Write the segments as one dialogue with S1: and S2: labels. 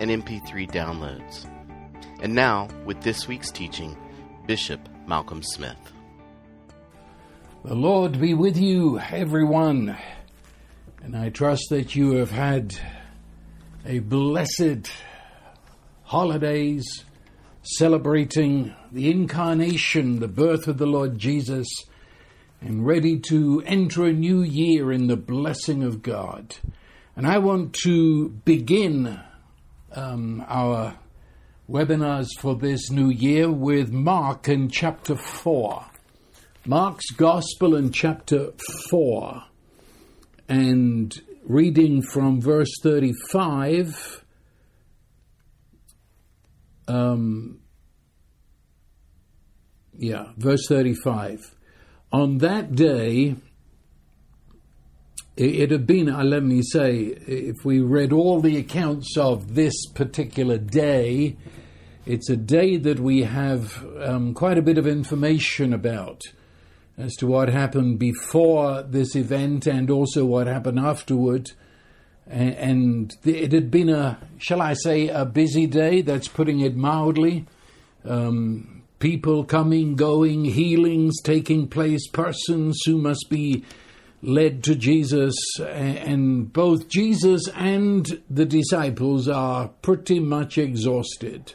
S1: and MP3 downloads. And now, with this week's teaching, Bishop Malcolm Smith.
S2: The Lord be with you, everyone. And I trust that you have had a blessed holidays celebrating the incarnation, the birth of the Lord Jesus, and ready to enter a new year in the blessing of God. And I want to begin um, our webinars for this new year with Mark in chapter 4. Mark's Gospel in chapter 4. And reading from verse 35. Um, yeah, verse 35. On that day, it had been, let me say, if we read all the accounts of this particular day, it's a day that we have um, quite a bit of information about as to what happened before this event and also what happened afterward. And it had been a, shall I say, a busy day, that's putting it mildly. Um, people coming, going, healings taking place, persons who must be led to Jesus, and both Jesus and the disciples are pretty much exhausted.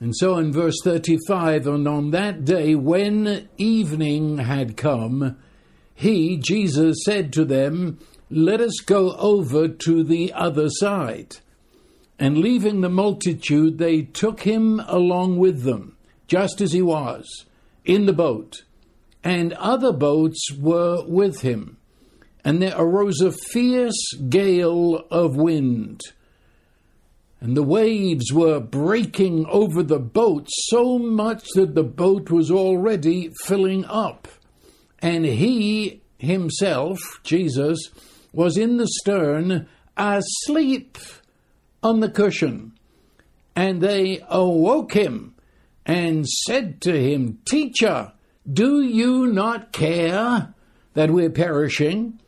S2: And so in verse 35, and on that day when evening had come, he, Jesus, said to them, Let us go over to the other side. And leaving the multitude, they took him along with them, just as he was, in the boat. And other boats were with him and there arose a fierce gale of wind. And the waves were breaking over the boat so much that the boat was already filling up. And he himself, Jesus, was in the stern, asleep on the cushion. And they awoke him and said to him, Teacher, do you not care that we're perishing?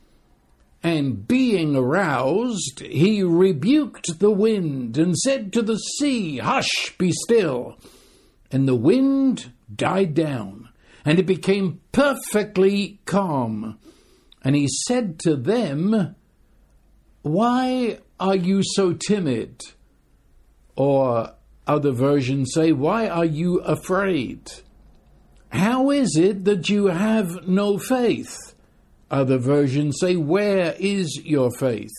S2: And being aroused, he rebuked the wind and said to the sea, Hush, be still. And the wind died down, and it became perfectly calm. And he said to them, Why are you so timid? Or other versions say, Why are you afraid? How is it that you have no faith? Other versions say, Where is your faith?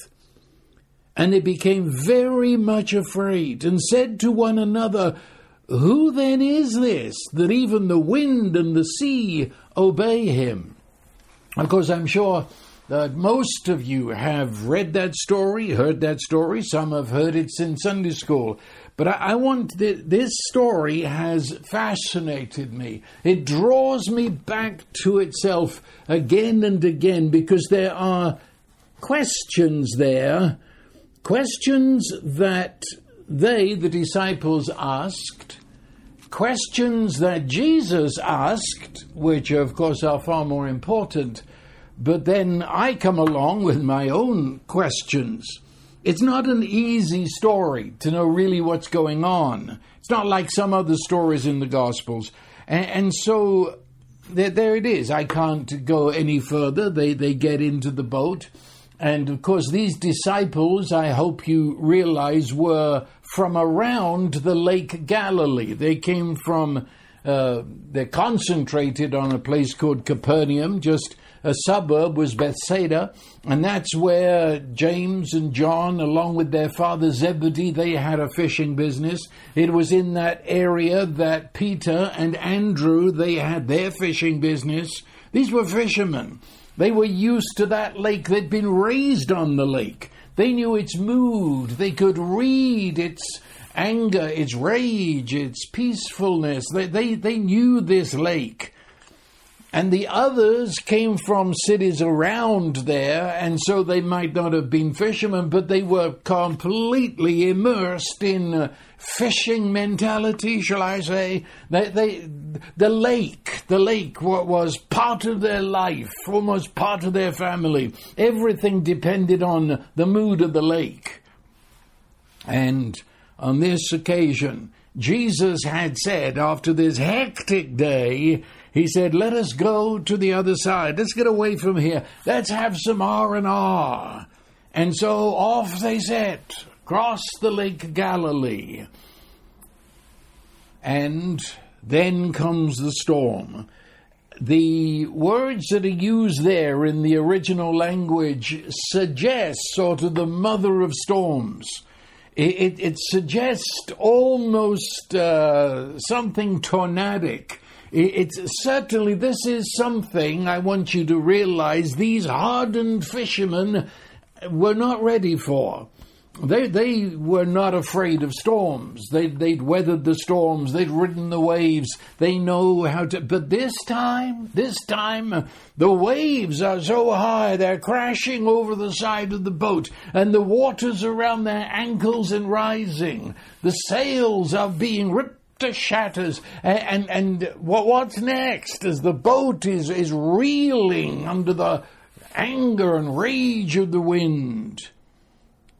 S2: And they became very much afraid and said to one another, Who then is this that even the wind and the sea obey him? Of course, I'm sure that most of you have read that story, heard that story. Some have heard it since Sunday school. But I, I want th- this story has fascinated me. It draws me back to itself again and again because there are questions there, questions that they, the disciples, asked, questions that Jesus asked, which of course are far more important. But then I come along with my own questions. It's not an easy story to know really what's going on. It's not like some other stories in the Gospels. And, and so there, there, it is. I can't go any further. They, they get into the boat. And of course, these disciples, I hope you realize, were from around the Lake Galilee. They came from, uh, they're concentrated on a place called Capernaum, just a suburb was Bethsaida, and that's where James and John, along with their father Zebedee, they had a fishing business. It was in that area that Peter and Andrew, they had their fishing business. These were fishermen. They were used to that lake. They'd been raised on the lake. They knew its mood. They could read its anger, it's rage, it's peacefulness. They, they, they knew this lake. And the others came from cities around there, and so they might not have been fishermen, but they were completely immersed in uh, fishing mentality, shall I say? They, they, the lake, the lake was part of their life, almost part of their family. Everything depended on the mood of the lake. And on this occasion, Jesus had said after this hectic day, he said, "Let us go to the other side. Let's get away from here. Let's have some R and R." And so off they set, across the Lake Galilee. And then comes the storm. The words that are used there in the original language suggest sort of the mother of storms. It, it, it suggests almost uh, something tornadic. It, it's certainly this is something I want you to realize these hardened fishermen were not ready for. They, they were not afraid of storms. They, they'd weathered the storms. They'd ridden the waves. They know how to. But this time, this time, the waves are so high they're crashing over the side of the boat, and the water's around their ankles and rising. The sails are being ripped to shatters. And, and, and what, what's next as the boat is, is reeling under the anger and rage of the wind?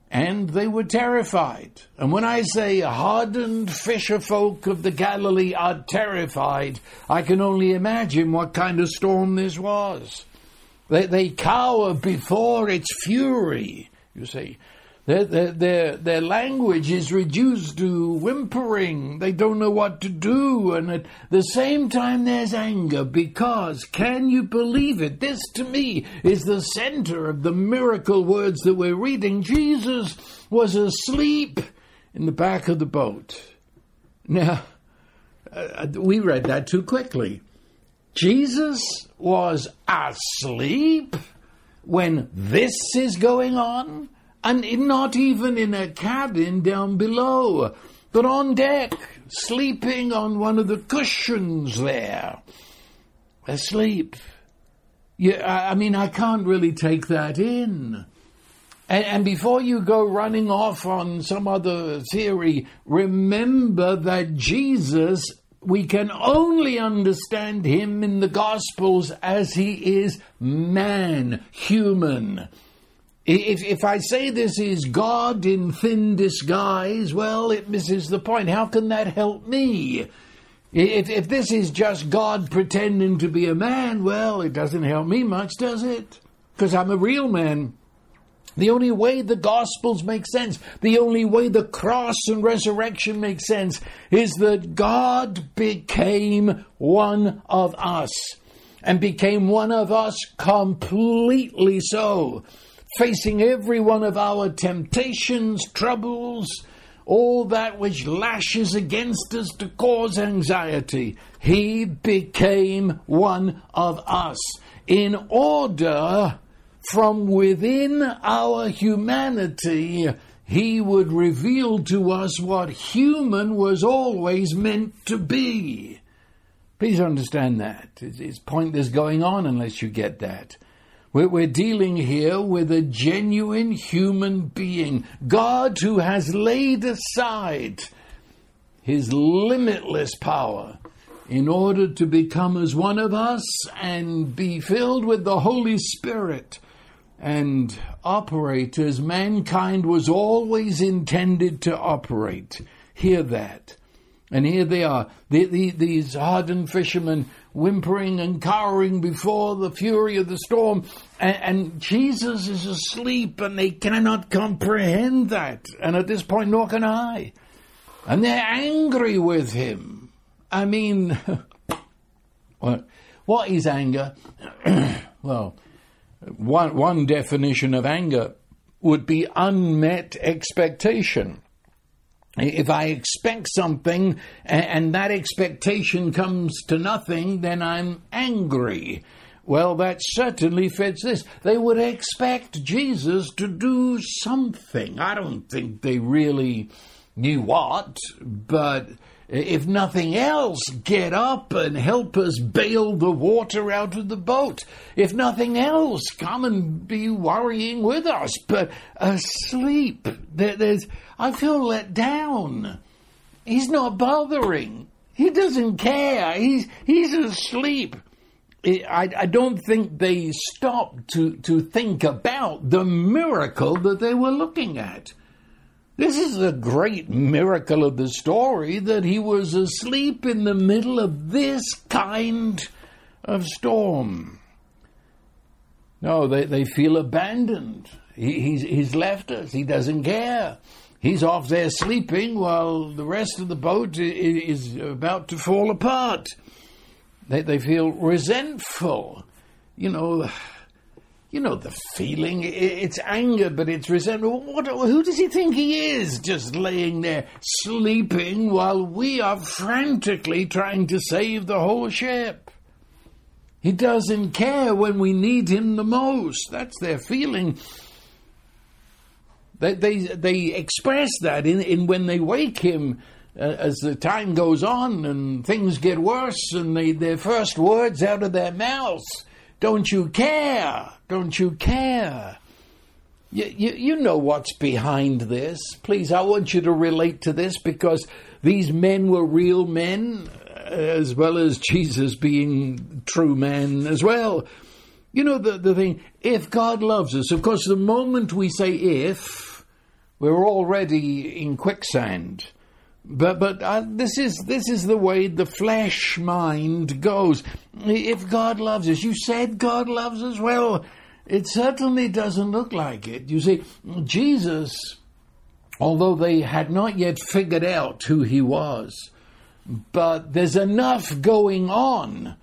S2: and they were terrified. And when I say hardened fisher folk of the Galilee are terrified, I can only imagine what kind of storm this was. They, they cower before its fury, you see. Their, their, their, their language is reduced to whimpering. They don't know what to do. And at the same time, there's anger because, can you believe it? This to me is the center of the miracle words that we're reading. Jesus was asleep in the back of the boat. Now, uh, we read that too quickly. Jesus was asleep when this is going on? And not even in a cabin down below, but on deck, sleeping on one of the cushions there, asleep. Yeah, I mean, I can't really take that in. And, and, before you go running off on some other theory, remember that Jesus, we can only understand him in the Gospels as he is man, human. If, if I say this is God in thin disguise, well, it misses the point. How can that help me? If, if this is just God pretending to be a man, well, it doesn't help me much, does it? Because I'm a real man. The only way the Gospels make sense, the only way the cross and resurrection make sense, is that God became one of us and became one of us completely so facing every one of our temptations, troubles, all that which lashes against us to cause anxiety. He became one of us in order from within our humanity he would reveal to us what human was always meant to be. Please understand that. It's pointless going on unless you get that. We're dealing here with a genuine human being, God who has laid aside his limitless power in order to become as one of us and be filled with the Holy Spirit and operate as mankind was always intended to operate. Hear that. And here they are, the, the, these hardened fishermen whimpering and cowering before the fury of the storm. And, and, Jesus is asleep and they cannot comprehend that. And at this point, nor can I. And they're angry with him. I mean, what, what is anger? well, one, one definition of anger would be unmet expectation. If I expect something and that expectation comes to nothing, then I'm angry. Well, that certainly fits this. They would expect Jesus to do something. I don't think they really knew what, but if nothing else, get up and help us bail the water out of the boat. If nothing else, come and be worrying with us. But asleep, there, there's, I feel let down. He's not bothering. He doesn't care. He's, he's asleep. I, I don't think they stopped to, to think about the miracle that they were looking at. This is a great miracle of the story that he was asleep in the middle of this kind of storm. No, they, they feel abandoned. He, he's, he's left us. He doesn't care. He's off there sleeping while the rest of the boat is about to fall apart. They, they feel resentful. You know, you know the feeling. It's anger, but it's resentment. What, who does he think he is, just laying there sleeping while we are frantically trying to save the whole ship? He doesn't care when we need him the most. That's their feeling. They, they, they express that in, in when they wake him uh, as the time goes on and things get worse, and they, their first words out of their mouths don't you care? Don't you care? You, you, you know what's behind this. Please, I want you to relate to this because these men were real men, uh, as well as Jesus being true man as well. You know, the, the thing, if God loves us, of course, the moment we say if, we're already in quicksand. But but uh, this is this is the way the flesh mind goes. If God loves us, you said God loves us. Well, it certainly doesn't look like it. You see, Jesus, although they had not yet figured out who he was, but there's enough going on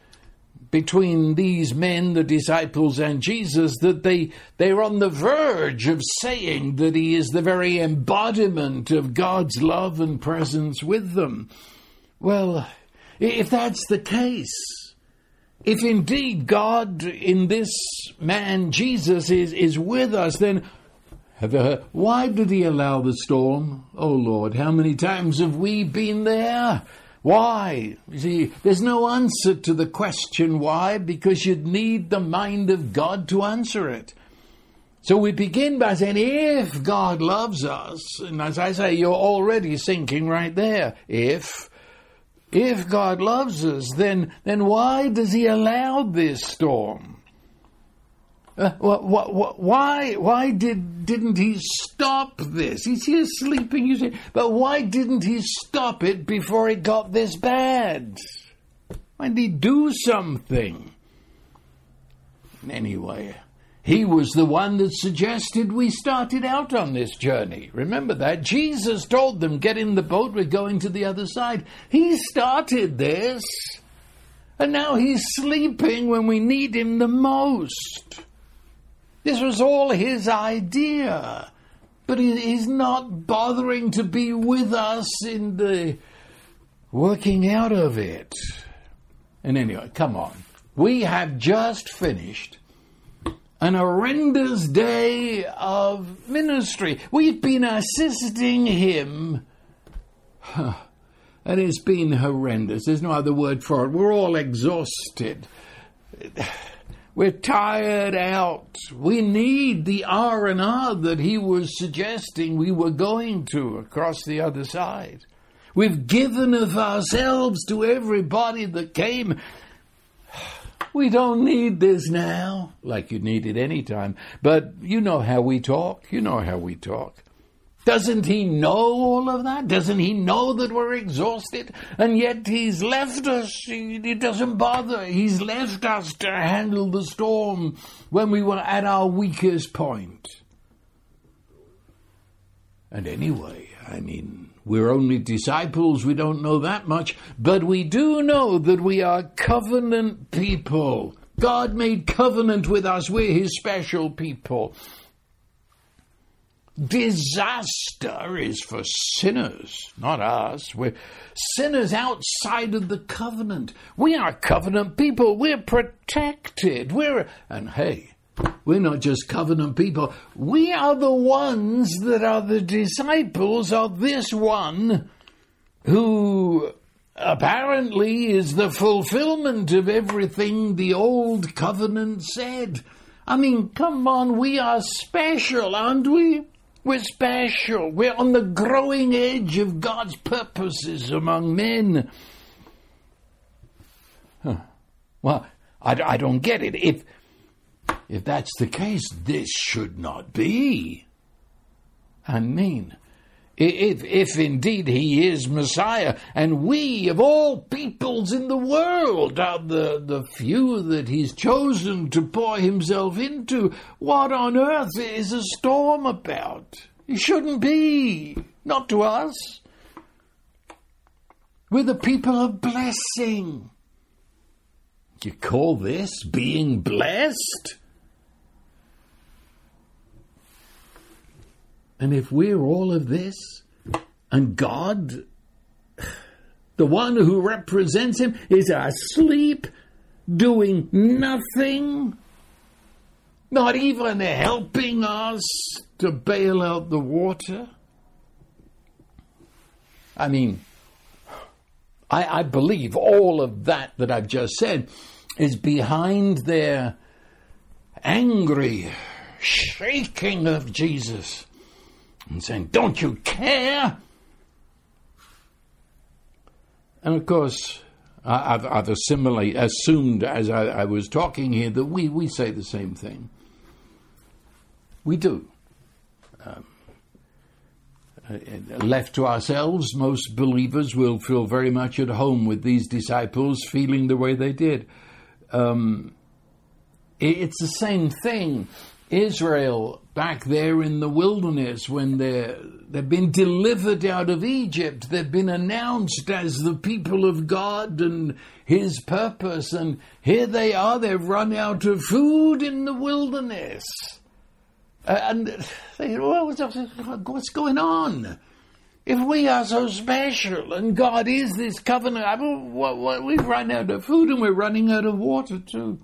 S2: between these men, the disciples, and Jesus, that they, they're on the verge of saying that he is the very embodiment of God's love and presence with them. Well, if that's the case, if indeed God in this man, Jesus, is, is with us, then uh, why did he allow the storm? Oh Lord, how many times have we been there? Why? You see, there's no answer to the question why because you'd need the mind of God to answer it. So we begin by saying, if God loves us, and as I say, you're already sinking right there. If, if God loves us, then, then why does He allow this storm? Uh, why? Why did didn't he stop this? He's here sleeping. You say, but why didn't he stop it before it got this bad? Why did he do something? Anyway, he was the one that suggested we started out on this journey. Remember that? Jesus told them, get in the boat, we're going to the other side. He started this. And now he's sleeping when we need him the most. This was all his idea. But he's not bothering to be with us in the working out of it. And anyway, come on. We have just finished an horrendous day of ministry. We've been assisting him. and it's been horrendous. There's no other word for it. We're all exhausted. We're tired out. We need the R and R that he was suggesting we were going to across the other side. We've given of ourselves to everybody that came. We don't need this now, like you need it any time. But you know how we talk. You know how we talk. Doesn't he know all of that? Doesn't he know that we're exhausted? And yet he's left us. He, he, doesn't bother. He's left us to handle the storm when we were at our weakest point. And anyway, I mean, we're only disciples. We don't know that much. But we do know that we are covenant people. God made covenant with us. We're his special people. Disaster is for sinners, not us. We're sinners outside of the covenant. We are covenant people. We're protected. We're, and hey, We're not just covenant people. We are the ones that are the disciples of this one who apparently is the fulfillment of everything the old covenant said. I mean, come on, we are special, aren't we? We're special. We're on the growing edge of God's purposes among men. Huh. Well, I, I don't get it. If if that's the case, this should not be. I mean, if, if indeed he is Messiah, and we of all peoples in the world are the, the few that he's chosen to pour himself into, what on earth is a storm about? It shouldn't be. Not to us. We're the people of blessing. You call this being blessed? And if we're all of this, and God, the one who represents Him, is asleep, doing nothing, not even helping us to bail out the water. I mean, I, I, believe all of that that I've just said is behind their angry shaking of Jesus and saying, Don't you care? And of course, I've, I've assumed as I, I, was talking here that we, we say the same thing. We do. Um, uh, left to ourselves, most believers will feel very much at home with these disciples feeling the way they did. Um, it's the same thing. Israel back there in the wilderness when they're, they've been delivered out of Egypt. They've been announced as the people of God and His purpose. And here they are, they've run out of food in the wilderness. Uh, and they, well, what's going on? If we are so special and God is this covenant, we've run out of food and we're running out of water too.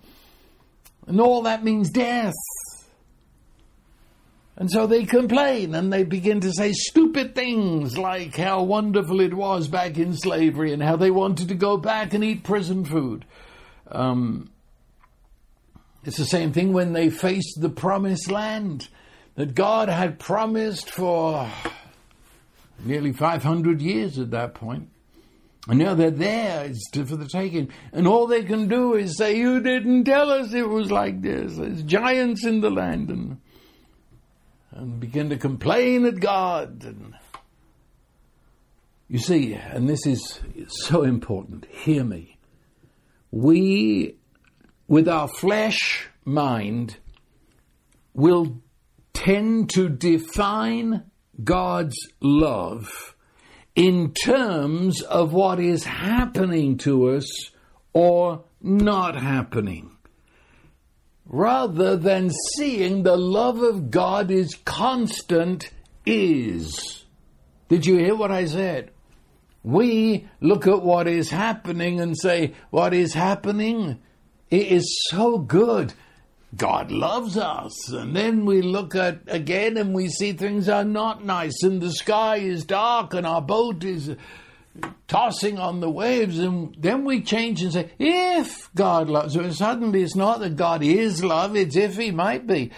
S2: And all that means death. And so they complain and they begin to say stupid things like how wonderful it was back in slavery and how they wanted to go back and eat prison food. Um, it's the same thing when they faced the promised land that God had promised for nearly 500 years at that point. And now they're there it's for the taking. And all they can do is say, You didn't tell us it was like this. There's giants in the land. And and begin to complain at God. And you see, and this is so important, hear me. We, with our flesh mind, will tend to define God's love in terms of what is happening to us or not happening rather than seeing the love of God is constant is. Did you hear what I said? We look at what is happening and say, What is happening? It is so good. God loves us. And then we look at again and we see things are not nice and the sky is dark and our boat is tossing on the waves, and then we change and say, if God loves, so suddenly it's not that God is love, it's if He might be.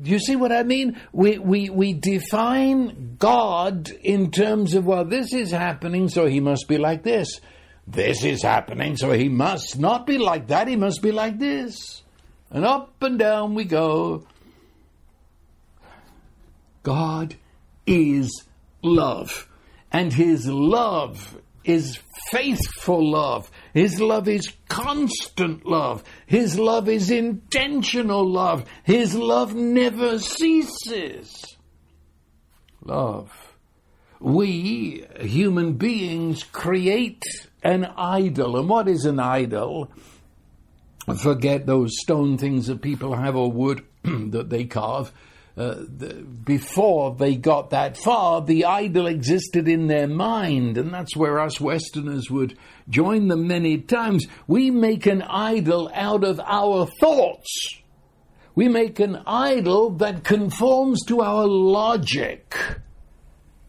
S2: Do you see what I mean? We, we, we define God in terms of, well, this is happening, so He must be like this. This is happening, so He must not be like that, He must be like this. And up and down we go. God is love and his love is faithful love. His love is constant love. His love is intentional love. His love never ceases. Love. We, human beings, create an idol. And what is an idol? Forget those stone things that people have or wood that they carve uh, the, before they got that far, the idol existed in their mind, and that's where us Westerners would join them many times. We make an idol out of our thoughts. We make an idol that conforms to our logic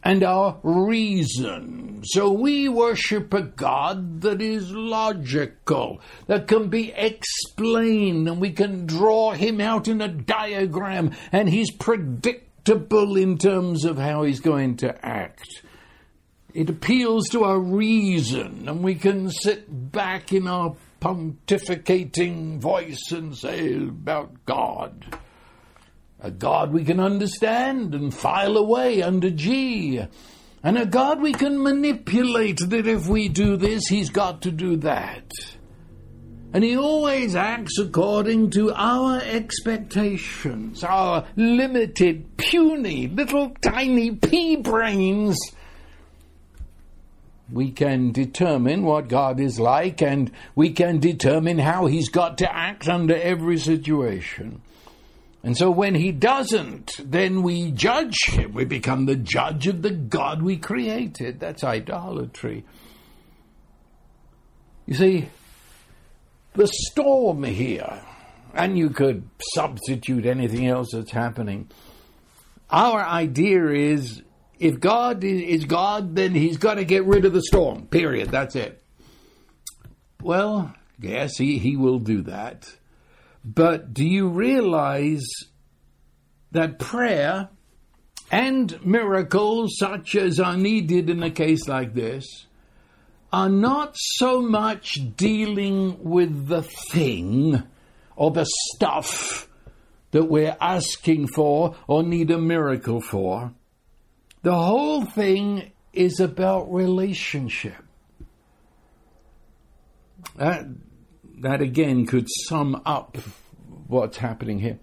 S2: and our reason. So we worship a God that is logical, that can be explained, and we can draw him out in a diagram, and he's predictable in terms of how he's going to act. It appeals to our reason, and we can sit back in our pontificating voice and say about God. A God we can understand and file away under G. And a God we can manipulate that if we do this, he's got to do that. And he always acts according to our expectations, our limited, puny, little tiny pea brains we can determine what God is like and we can determine how He's got to act under every situation. And so when He doesn't, then we judge Him. We become the judge of the God we created. That's idolatry. You see, the storm here, and you could substitute anything else that's happening. Our idea is if God is God, then he's got to get rid of the storm. Period. That's it. Well, yes, he, he will do that. But do you realize that prayer and miracles such as are needed in a case like this are not so much dealing with the thing or the stuff that we're asking for or need a miracle for the whole thing is about relationship. That, that again could sum up what's happening here.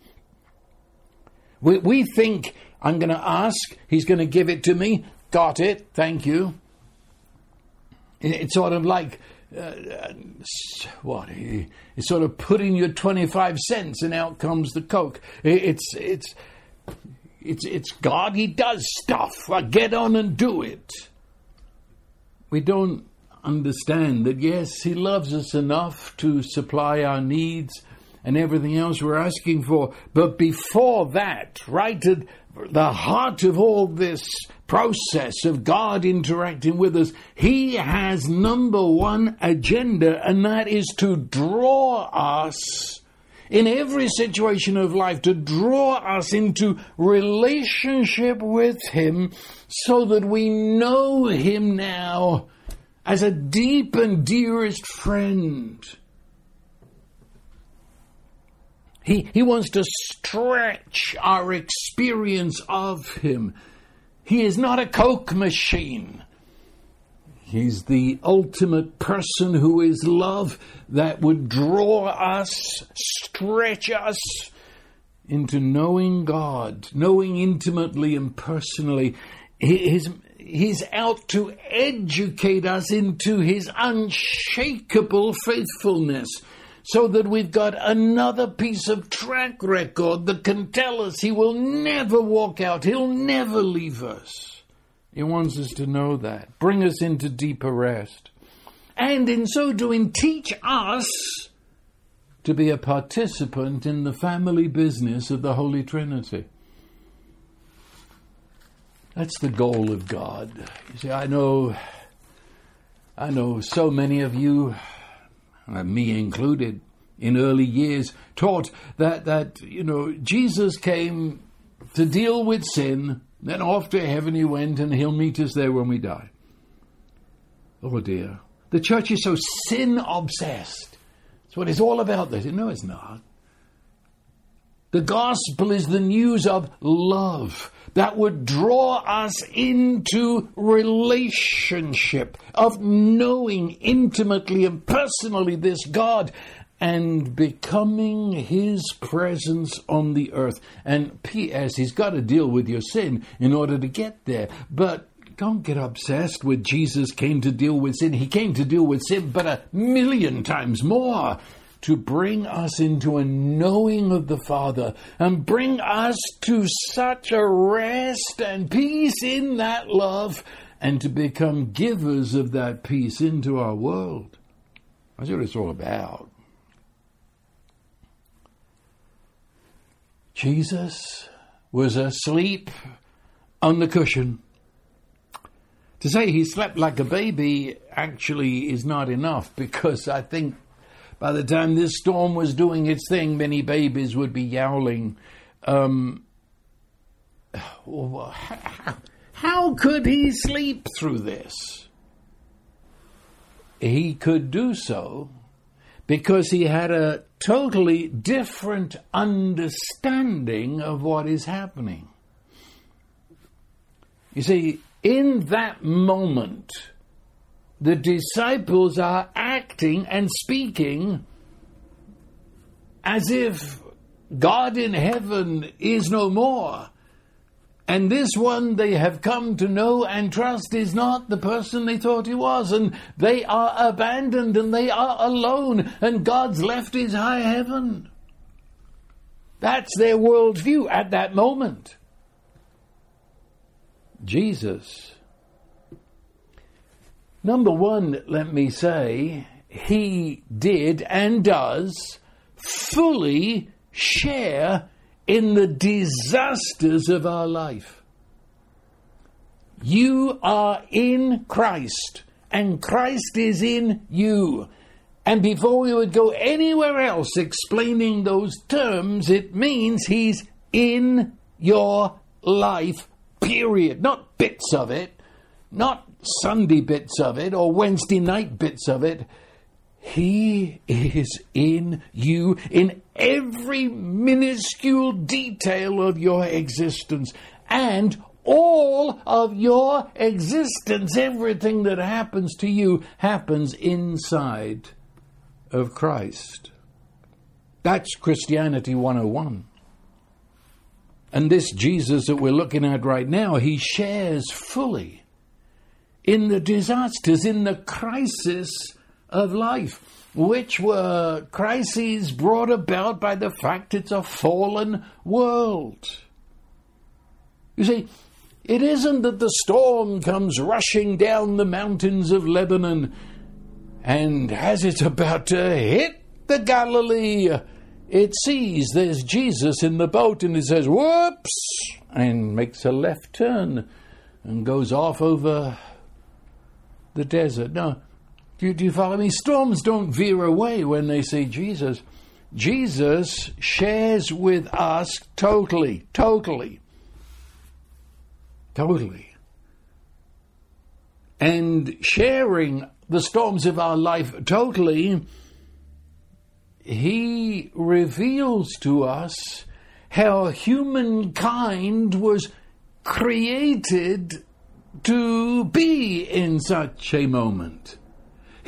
S2: We, we think I'm going to ask, he's going to give it to me, got it, thank you. It's sort of like, uh, what? It's sort of putting your 25 cents and out comes the Coke. It's, it's, it's, it's God, He does stuff. Well, get on and do it. We don't understand that, yes, He loves us enough to supply our needs and everything else we're asking for. But before that, right at the heart of all this process of God interacting with us, He has number one agenda, and that is to draw us in every situation of life to draw us into relationship with Him so that we know Him now as a deep and dearest friend. He, he wants to stretch our experience of Him. He is not a Coke machine. He's the ultimate person who is love that would draw us, stretch us into knowing God, knowing intimately and personally. He's, he's out to educate us into his unshakable faithfulness so that we've got another piece of track record that can tell us he will never walk out, he'll never leave us. He wants us to know that, bring us into deeper rest, and in so doing, teach us to be a participant in the family business of the Holy Trinity. That's the goal of God. You see, I know, I know so many of you, uh, me included, in early years, taught that that you know Jesus came to deal with sin then off to heaven he went, and he'll meet us there when we die. Oh dear. The church is so sin obsessed. That's what it's all about. This. No, it's not. The gospel is the news of love that would draw us into relationship, of knowing intimately and personally this God and becoming his presence on the earth. And P.S., he's got to deal with your sin in order to get there. But don't get obsessed with Jesus came to deal with sin. He came to deal with sin, but a million times more to bring us into a knowing of the Father and bring us to such a rest and peace in that love and to become givers of that peace into our world. That's what it's all about. Jesus was asleep on the cushion. To say he slept like a baby actually is not enough because I think by the time this storm was doing its thing, many babies would be yowling. Um, how could he sleep through this? He could do so because he had a totally different understanding of what is happening. You see, in that moment, the disciples are acting and speaking as if God in heaven is no more. And this one they have come to know and trust is not the person they thought he was. And they are abandoned and they are alone. And God's left his high heaven. That's their worldview at that moment. Jesus. Number one, let me say, he did and does fully share in the disasters of our life. You are in Christ, and Christ is in you. And before we would go anywhere else explaining those terms, it means He's in your life, period. Not bits of it, not Sunday bits of it, or Wednesday night bits of it. He is in you in every minuscule detail of your existence and all of your existence. Everything that happens to you happens inside of Christ. That's Christianity 101. And this Jesus that we're looking at right now, he shares fully in the disasters, in the crisis of life, which were crises brought about by the fact it's a fallen world. You see, it isn't that the storm comes rushing down the mountains of Lebanon and as it's about to hit the Galilee, it sees there's Jesus in the boat and it says, whoops, and makes a left turn and goes off over the desert. Now, do you, do you follow me? Storms don't veer away when they see Jesus. Jesus shares with us totally, totally, totally. And sharing the storms of our life totally, he reveals to us how humankind was created to be in such a moment.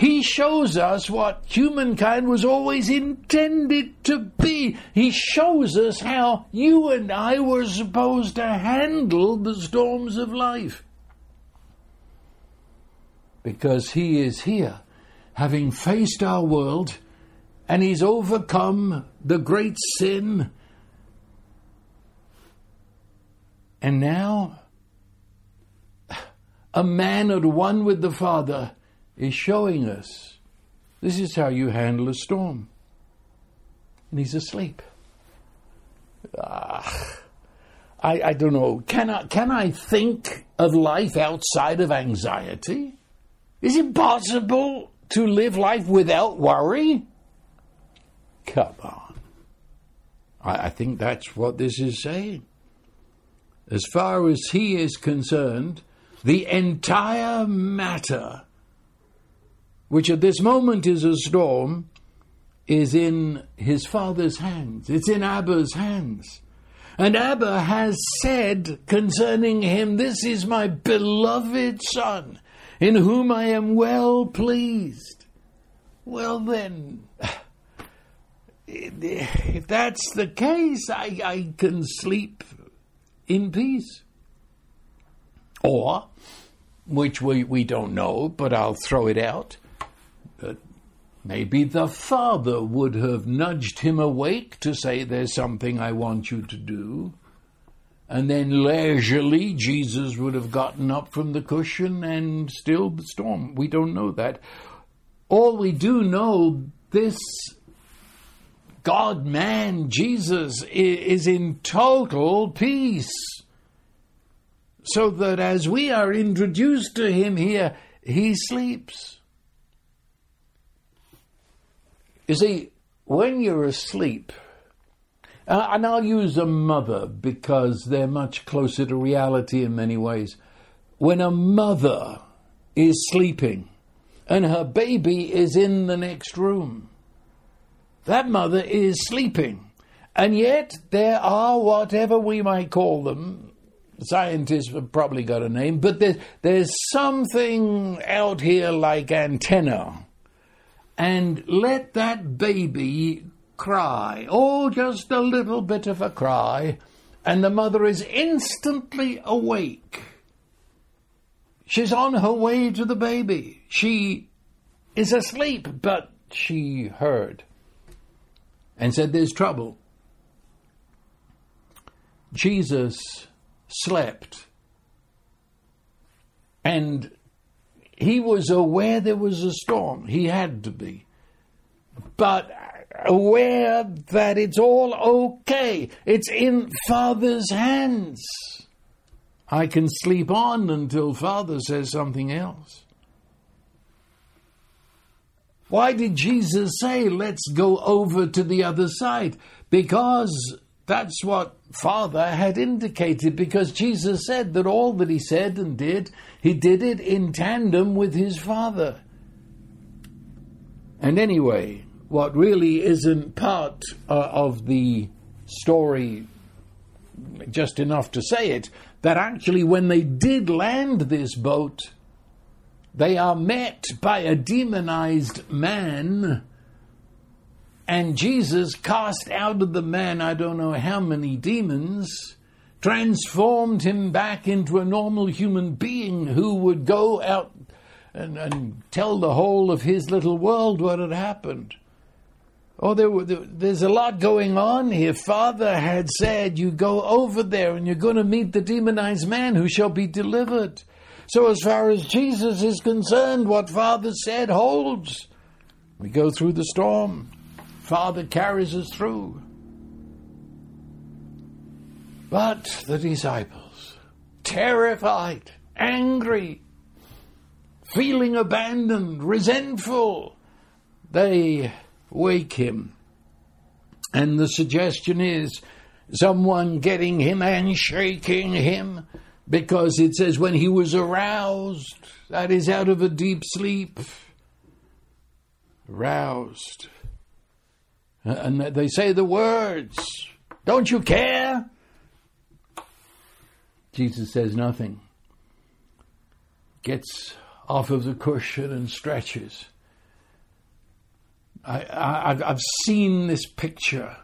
S2: He shows us what humankind was always intended to be. He shows us how you and I were supposed to handle the storms of life. Because He is here, having faced our world, and He's overcome the great sin. And now, a man at one with the Father is showing us this is how you handle a storm. And he's asleep. Ah, I, I don't know. Can I, can I think of life outside of anxiety? Is it possible to live life without worry? Come on. I, I think that's what this is saying. As far as he is concerned, the entire matter which at this moment is a storm, is in his father's hands. It's in Abba's hands. And Abba has said concerning him, This is my beloved son, in whom I am well pleased. Well, then, if that's the case, I, I can sleep in peace. Or, which we, we don't know, but I'll throw it out, Maybe the father would have nudged him awake to say, There's something I want you to do. And then leisurely, Jesus would have gotten up from the cushion and stilled the storm. We don't know that. All we do know, this God man, Jesus, is in total peace. So that as we are introduced to him here, he sleeps. You see, when you're asleep, uh, and I'll use a mother because they're much closer to reality in many ways. When a mother is sleeping and her baby is in the next room, that mother is sleeping. And yet there are whatever we might call them, scientists have probably got a name, but there's, there's something out here like antenna. And let that baby cry, oh, just a little bit of a cry, and the mother is instantly awake. She's on her way to the baby. She is asleep, but she heard and said, There's trouble. Jesus slept and he was aware there was a storm. He had to be. But aware that it's all okay. It's in Father's hands. I can sleep on until Father says something else. Why did Jesus say, let's go over to the other side? Because that's what Father had indicated, because Jesus said that all that he said and did, he did it in tandem with his Father. And anyway, what really isn't part uh, of the story, just enough to say it, that actually when they did land this boat, they are met by a demonized man, and Jesus cast out of the man I don't know how many demons, transformed him back into a normal human being who would go out and, and tell the whole of his little world what had happened. Oh, there, there's a lot going on here. Father had said, You go over there and you're going to meet the demonized man who shall be delivered. So, as far as Jesus is concerned, what Father said holds. We go through the storm, Father carries us through. But the disciples, terrified, angry, feeling abandoned, resentful, they wake him. And the suggestion is someone getting him and shaking him because it says when he was aroused, that is out of a deep sleep, roused. Uh, and they say the words, Don't you care? Jesus says nothing. Gets off of the cushion and stretches. I, I've seen this picture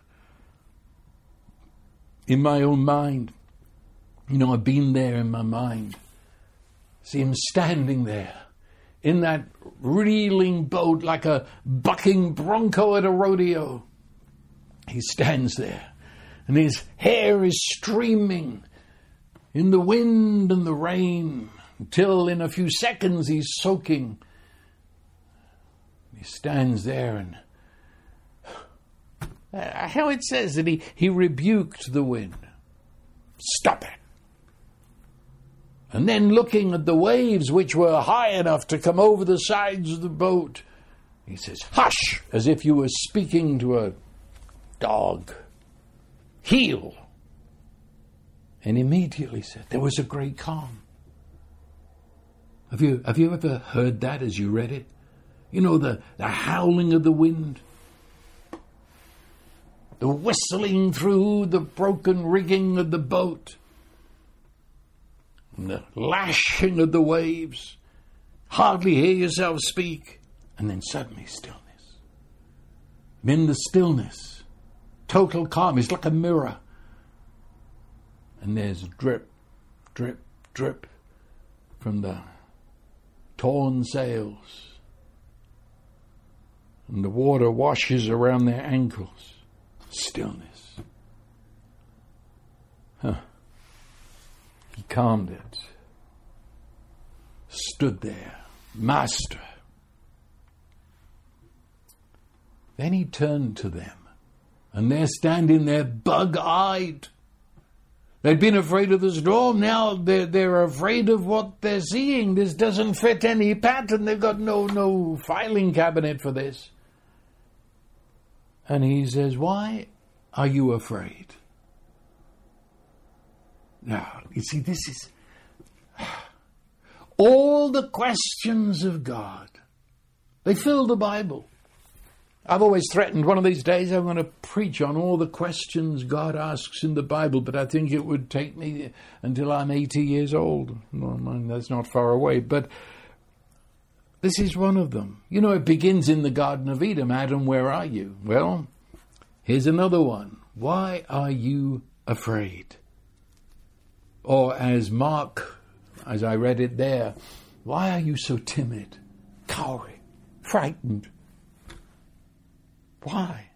S2: in my own mind. You know, I've been there in my mind. See him standing there in that reeling boat like a bucking bronco at a rodeo. He stands there and his hair is streaming in the wind and the rain until in a few seconds he's soaking he stands there and uh, how it says that he, he rebuked the wind. Stop it. And then looking at the waves, which were high enough to come over the sides of the boat, he says, Hush, as if you were speaking to a dog. Heel. And immediately said, There was a great calm. Have you, have you ever heard that as you read it? You know, the, the howling of the wind, the whistling through the broken rigging of the boat, the lashing of the waves. Hardly hear yourself speak, and then suddenly stillness. In the stillness, total calm is like a mirror. And there's drip, drip, drip from the torn sails and the water washes around their ankles. Stillness. Huh. He calmed it. Stood there, master. Then he turned to them And they're standing there bug eyed. They'd been afraid of the storm, now they're, they're afraid of what they're seeing. This doesn't fit any pattern. They've got no, no filing cabinet for this. And he says, Why are you afraid? Now, you see, this is all the questions of God. They fill the Bible. I've always threatened one of these days I'm going to preach on all the questions God asks in the Bible, but I think it would take me until I'm 80 years old. Well, that's not far away, but this is one of them. You know, it begins in the Garden of Eden. Adam, where are you? Well, here's another one. Why are you afraid? Or as Mark, as I read it there, why are you so timid, cowering, frightened? Why?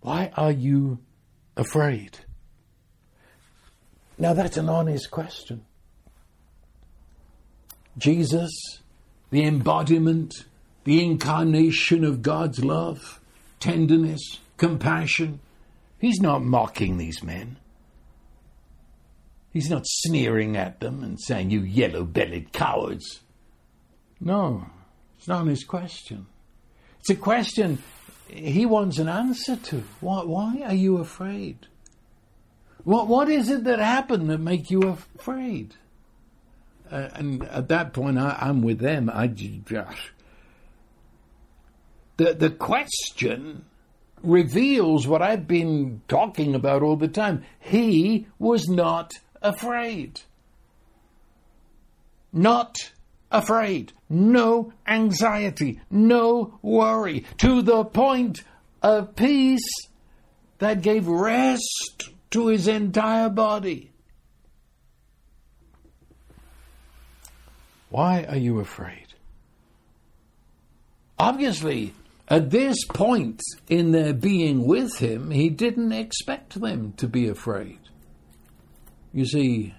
S2: Why are you afraid? Now that's an honest question. Jesus, the embodiment, the incarnation of God's love, tenderness, compassion, he's not mocking these men. He's not sneering at them and saying, You yellow bellied cowards. No, it's not his question. It's a question he wants an answer to. Why, why are you afraid? What, what is it that happened that make you afraid? Uh, and at that point, I, am with them. I just the the question reveals what I've been talking about all the time. He was not afraid. Not afraid, no anxiety, no worry, to the point of peace that gave rest to his entire body. Why are you afraid? Obviously, at this point in their being with him, he didn't expect them to be afraid. You see,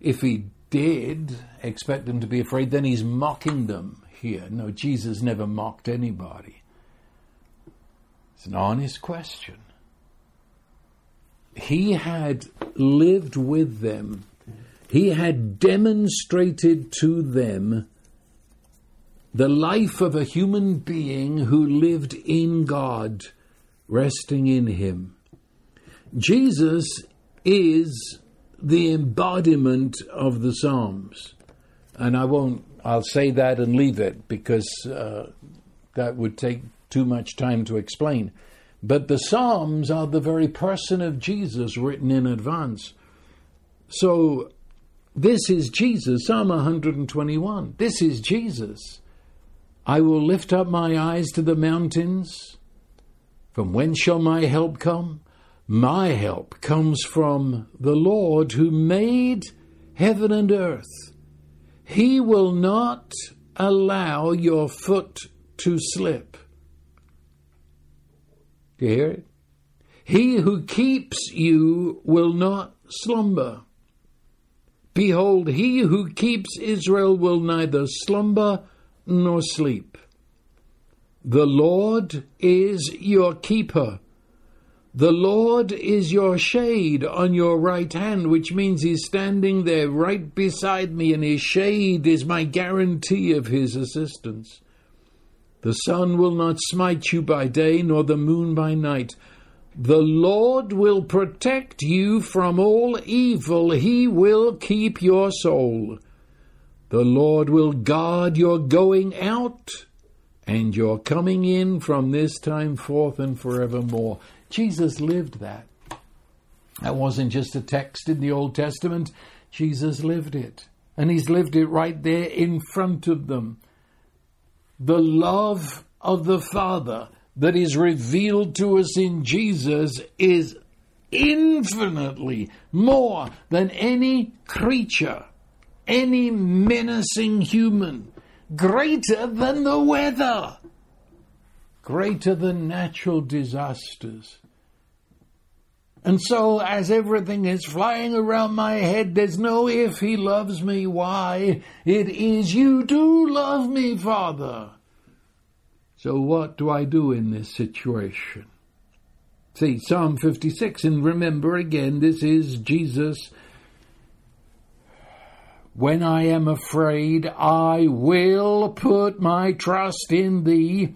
S2: if he did expect them to be afraid, then he's mocking them here. No, Jesus never mocked anybody. It's an honest question. He had lived with them, he had demonstrated to them the life of a human being who lived in God, resting in Him. Jesus is the embodiment of the Psalms. And I won't, I'll say that and leave it because uh, that would take too much time to explain. But the Psalms are the very person of Jesus written in advance. So this is Jesus, Psalm 121. This is Jesus. I will lift up my eyes to the mountains. From whence shall my help come? My help comes from the Lord who made heaven and earth. He will not allow your foot to slip. Do you hear it? He who keeps you will not slumber. Behold, he who keeps Israel will neither slumber nor sleep. The Lord is your keeper. The Lord is your shade on your right hand, which means He's standing there right beside me, and His shade is my guarantee of His assistance. The sun will not smite you by day, nor the moon by night. The Lord will protect you from all evil. He will keep your soul. The Lord will guard your going out and your coming in from this time forth and forevermore. Jesus lived that. That wasn't just a text in the Old Testament. Jesus lived it. And he's lived it right there in front of them. The love of the Father that is revealed to us in Jesus is infinitely more than any creature, any menacing human, greater than the weather, greater than natural disasters. And so, as everything is flying around my head, there's no if he loves me. Why? It is you do love me, Father. So, what do I do in this situation? See, Psalm 56, and remember again, this is Jesus. When I am afraid, I will put my trust in thee.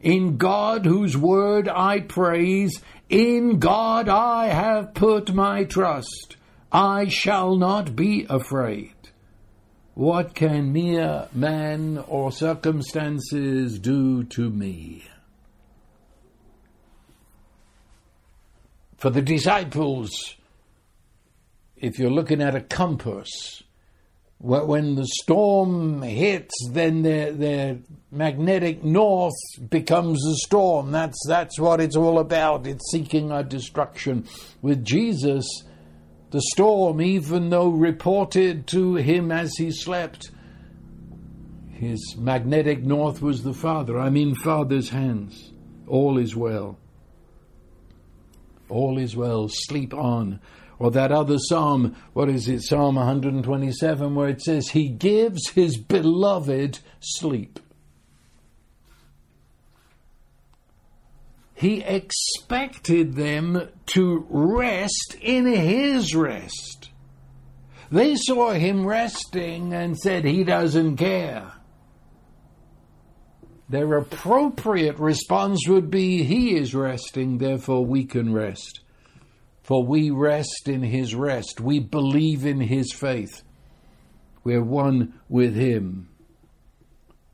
S2: In God, whose word I praise, in God I have put my trust. I shall not be afraid. What can mere man or circumstances do to me? For the disciples, if you're looking at a compass, when the storm hits, then their, their magnetic north becomes a storm. That's, that's what it's all about. It's seeking our destruction. With Jesus, the storm, even though reported to him as he slept, his magnetic north was the Father. I'm in Father's hands. All is well. All is well. Sleep on. Or that other psalm, what is it, Psalm 127, where it says, He gives His beloved sleep. He expected them to rest in His rest. They saw Him resting and said, He doesn't care. Their appropriate response would be, He is resting, therefore we can rest. For we rest in his rest. We believe in his faith. We're one with him.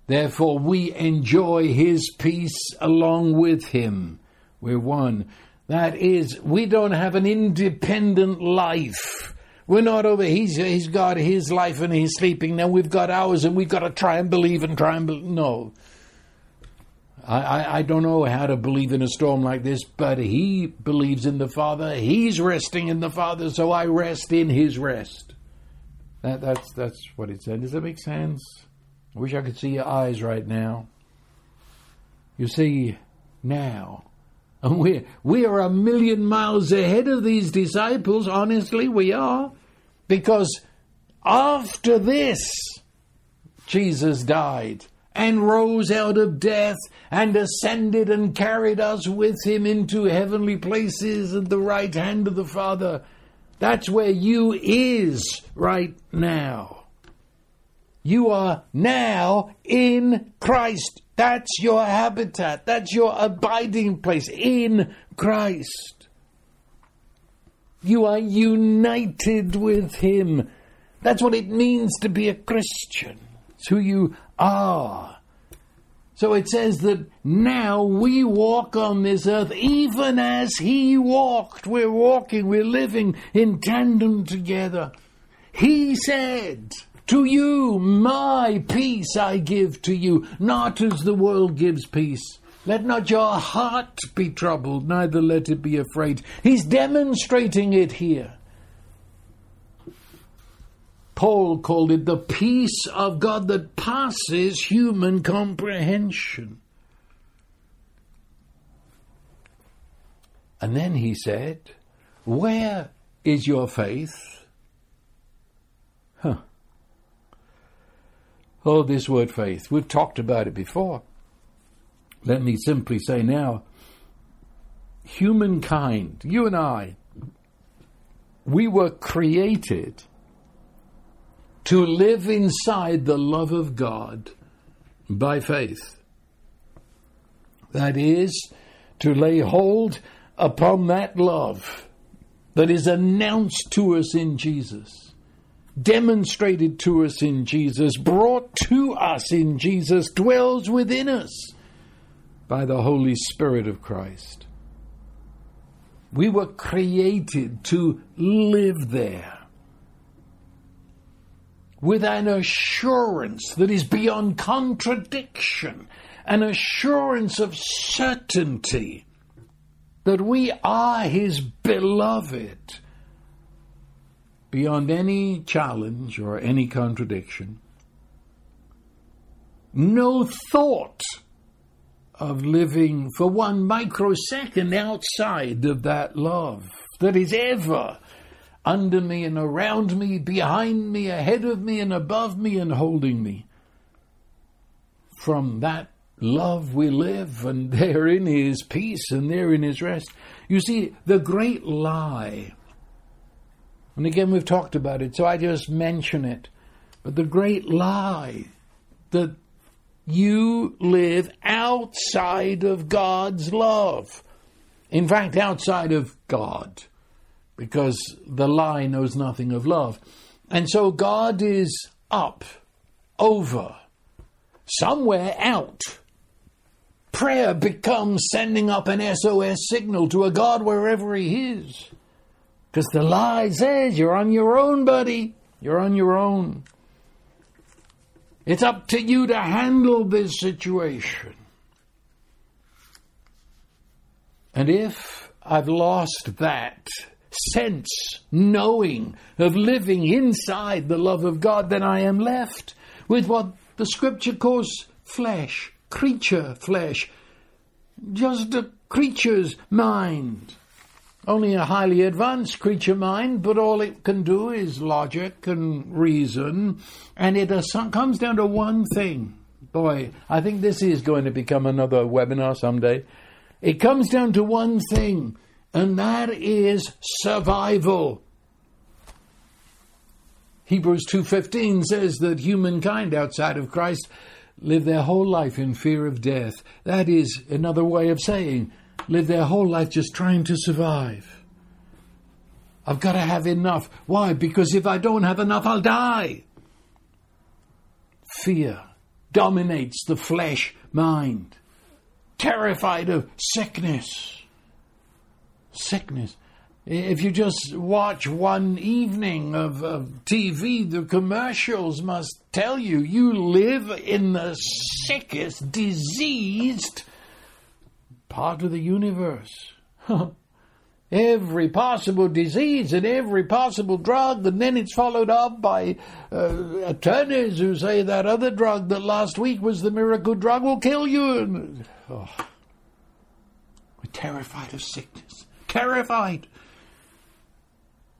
S2: Therefore, we enjoy his peace along with him. We're one. That is, we don't have an independent life. We're not over, he's, he's got his life and he's sleeping, now we've got ours and we've got to try and believe and try and believe. No. I, I, I, don't know how to believe in a storm like this, but he believes in the Father. He's resting in the Father, so I rest in his rest. That, that's, that's what it said. Does that make sense? I wish I could see your eyes right now. You see, now, and we're, we are a million miles ahead of these disciples, honestly, we are. Because after this, Jesus died and rose out of death and ascended and carried us with him into heavenly places at the right hand of the Father. That's where you is right now. You are now in Christ. That's your habitat. That's your abiding place in Christ. You are united with Him. That's what it means to be a Christian. It's who you are. So it says that now we walk on this earth even as He walked. We're walking, we're living in tandem together. He said, To you, my peace I give to you, not as the world gives peace. Let not your heart be troubled, neither let it be afraid. He's demonstrating it here. Paul called it the peace of God that passes human comprehension. And then he said, Where is your faith? Huh. Oh, this word faith. We've talked about it before. Let me simply say now humankind, you and I, we were created to live inside the love of God by faith. That is, to lay hold upon that love that is announced to us in Jesus, demonstrated to us in Jesus, brought to us in Jesus, dwells within us by the Holy Spirit of Christ. We were created to live there with an assurance that is beyond contradiction, an assurance of certainty that we are His beloved beyond any challenge or any contradiction. No thought of living for one microsecond outside of that love that is ever under me and around me, behind me, ahead of me and above me and holding me. From that love we live, and therein is peace, and therein is rest. You see, the great lie, and again we've talked about it, so I just mention it, but the great lie that you live outside of God's love. In fact, outside of God, because the lie knows nothing of love. And so God is up, over, somewhere out. Prayer becomes sending up an SOS signal to a God wherever He is. Because the lie says you're on your own, buddy. You're on your own. It's up to you to handle this situation. And if I've lost that sense, knowing of living inside the love of God, then I am left with what the scripture calls flesh, creature flesh, just a creature's mind. Only a highly advanced creature mind, but all it can do is logic and reason, and it comes down to one thing. Boy, I think this is going to become another webinar someday. It comes down to one thing, and that is survival. Hebrews 2:15 says that humankind outside of Christ live their whole life in fear of death. That is another way of saying live their whole life just trying to survive. I've got to have enough. Why? Because if I don't have enough, I'll die. Fear dominates the flesh mind. Terrified of sickness. Sickness. If you just watch one evening of, of, TV, the commercials must tell you you live in the sickest, diseased part of the universe. every possible disease and every possible drug, and then it's followed up by uh, attorneys who say that other drug that last week was the miracle drug will kill you. And, oh, we're terrified of sickness. Terrified.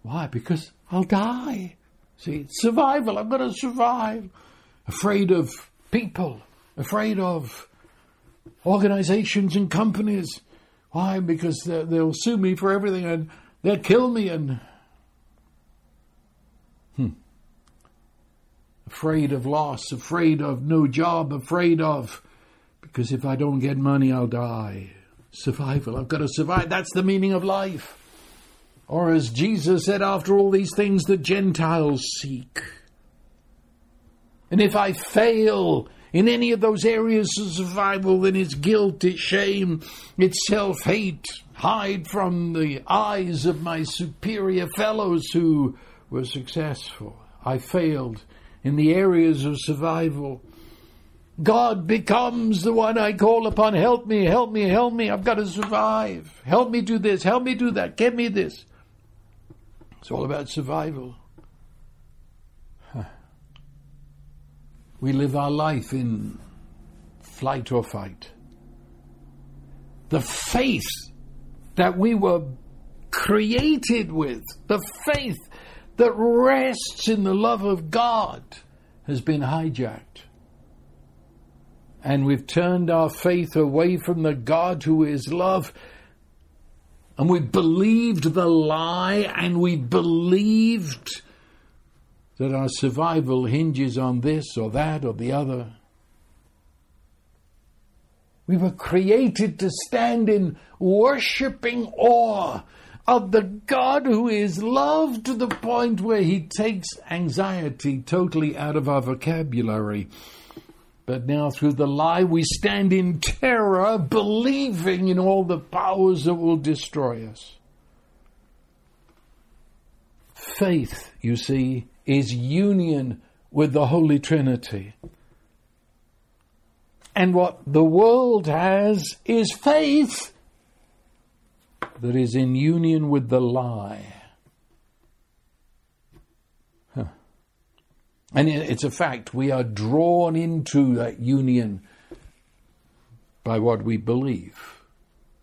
S2: Why? Because I'll die. See, survival. I'm going to survive. Afraid of people. Afraid of organizations and companies. Why? Because they'll sue me for everything and they'll kill me and. Hmm. Afraid of loss, afraid of no job, afraid of. Because if I don't get money, I'll die. Survival. I've got to survive. That's the meaning of life. Or as Jesus said, after all these things the Gentiles seek. And if I fail in any of those areas of survival, then it's guilt, it's shame, it's self hate. Hide from the eyes of my superior fellows who were successful. I failed in the areas of survival. God becomes the one I call upon. Help me, help me, help me. I've got to survive. Help me do this, help me do that. Get me this. It's all about survival. We live our life in flight or fight. The faith that we were created with, the faith that rests in the love of God, has been hijacked. And we've turned our faith away from the God who is love. And we believed the lie and we believed that our survival hinges on this or that or the other. We were created to stand in worshipping awe of the God who is love to the point where he takes anxiety totally out of our vocabulary. But now, through the lie, we stand in terror, believing in all the powers that will destroy us. Faith, you see, is union with the Holy Trinity. And what the world has is faith that is in union with the lie. Huh. And it's a fact, we are drawn into that union by what we believe.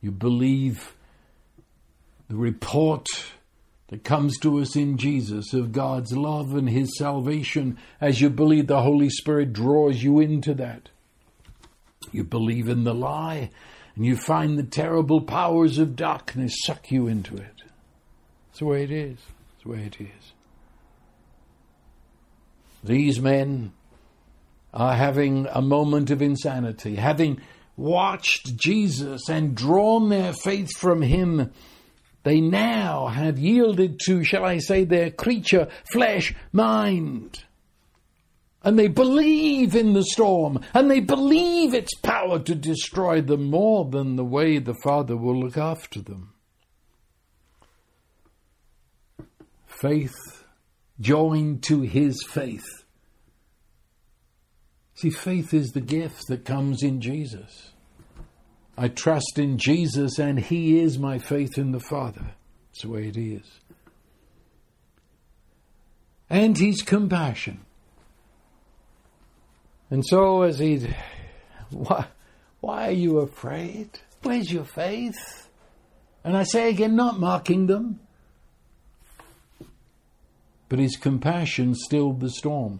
S2: You believe the report that comes to us in Jesus of God's love and His salvation as you believe the Holy Spirit draws you into that. You believe in the lie, and you find the terrible powers of darkness suck you into it. That's the way it is. That's the way it is. These men are having a moment of insanity, having watched Jesus and drawn their faith from him. They now have yielded to, shall I say, their creature, flesh, mind. And they believe in the storm, and they believe its power to destroy them more than the way the Father will look after them. Faith joined to his faith. See, faith is the gift that comes in Jesus. I trust in Jesus, and he is my faith in the Father. That's the way it is. And his compassion. And so, as he, why, why are you afraid? Where's your faith? And I say again, not mocking them, but his compassion stilled the storm.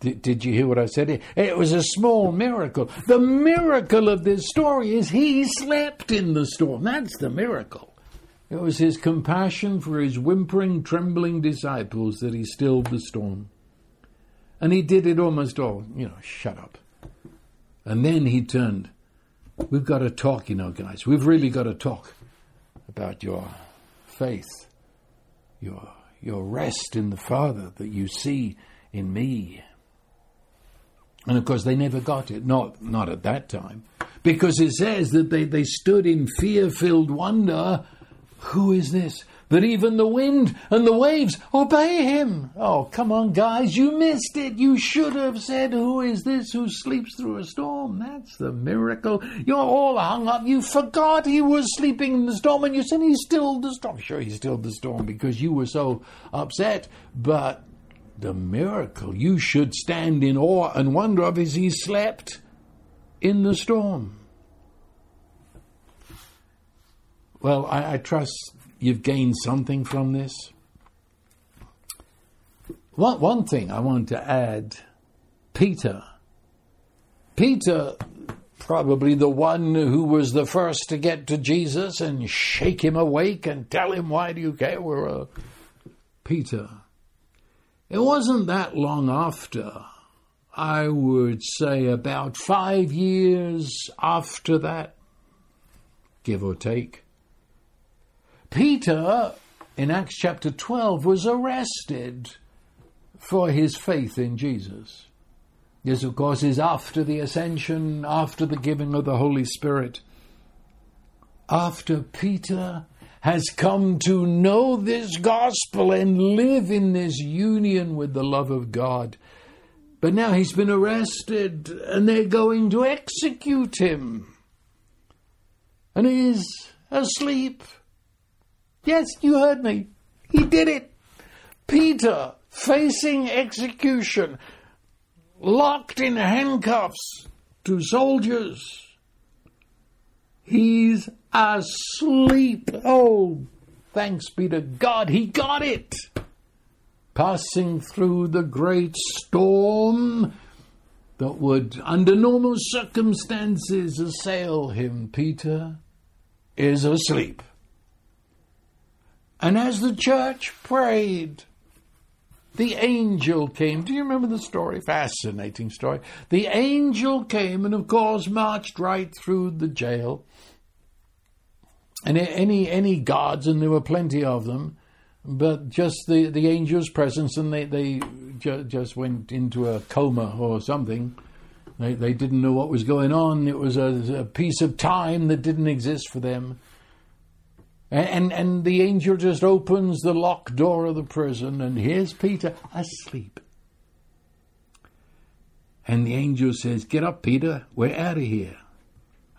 S2: Did, did, you hear what I said? It was a small miracle. The miracle of this story is he slept in the storm. That's the miracle. It was his compassion for his whimpering, trembling disciples that he stilled the storm. And he did it almost all, you know, shut up. And then he turned. We've got to talk, you know, guys. We've really got to talk about your faith, your, your rest in the Father that you see in me. And of course, they never got it, not, not at that time. Because it says that they, they stood in fear filled wonder. Who is this? That even the wind and the waves obey him. Oh, come on, guys, you missed it. You should have said, Who is this who sleeps through a storm? That's the miracle. You're all hung up. You forgot he was sleeping in the storm and you said he stilled the storm. Sure, he stilled the storm because you were so upset, but the miracle you should stand in awe and wonder of is he slept in the storm. Well, I, I trust you've gained something from this. One, one thing I want to add Peter. Peter, probably the one who was the first to get to Jesus and shake him awake and tell him, Why do you care? We're a Peter. It wasn't that long after, I would say about five years after that, give or take, Peter, in Acts chapter 12, was arrested for his faith in Jesus. This, of course, is after the ascension, after the giving of the Holy Spirit. After Peter has come to know this gospel and live in this union with the love of God. But now he's been arrested and they're going to execute him. And he's asleep. Yes, you heard me. He did it. Peter, facing execution, locked in handcuffs to soldiers. He's asleep. Oh, thanks be to God, he got it. Passing through the great storm that would, under normal circumstances, assail him, Peter is asleep. And as the church prayed, the angel came. Do you remember the story? Fascinating story. The angel came and, of course, marched right through the jail. And any any guards, and there were plenty of them, but just the, the angel's presence, and they, they ju- just went into a coma or something. They, they didn't know what was going on. It was a, a piece of time that didn't exist for them. And, and the angel just opens the locked door of the prison, and here's Peter asleep. And the angel says, Get up, Peter, we're out of here.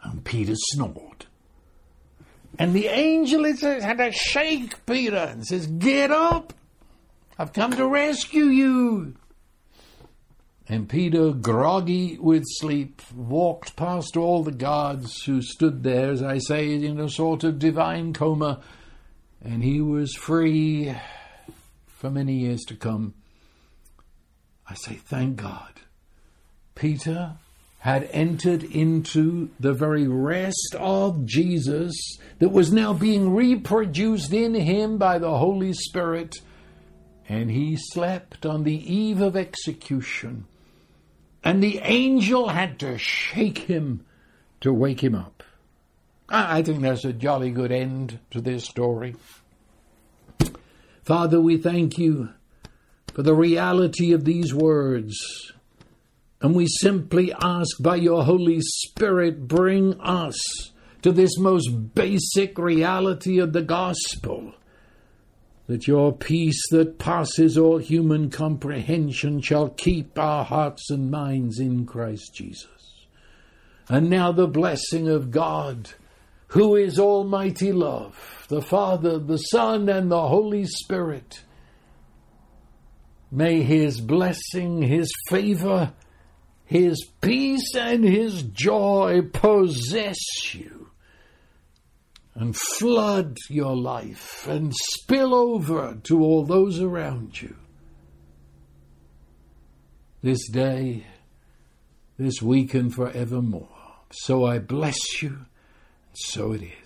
S2: And Peter snored. And the angel had to shake Peter and says, Get up! I've come to rescue you. And Peter, groggy with sleep, walked past all the guards who stood there, as I say, in a sort of divine coma, and he was free for many years to come. I say, thank God. Peter had entered into the very rest of Jesus that was now being reproduced in him by the Holy Spirit, and he slept on the eve of execution. And the angel had to shake him to wake him up. I think that's a jolly good end to this story. Father, we thank you for the reality of these words. And we simply ask by your Holy Spirit, bring us to this most basic reality of the gospel that your peace that passes all human comprehension shall keep our hearts and minds in Christ Jesus. And now the blessing of God, who is Almighty Love, the Father, the Son, and the Holy Spirit. May His blessing, His favor, his peace and His joy possess you and flood your life and spill over to all those around you. This day, this week, and forevermore. So I bless you, and so it is.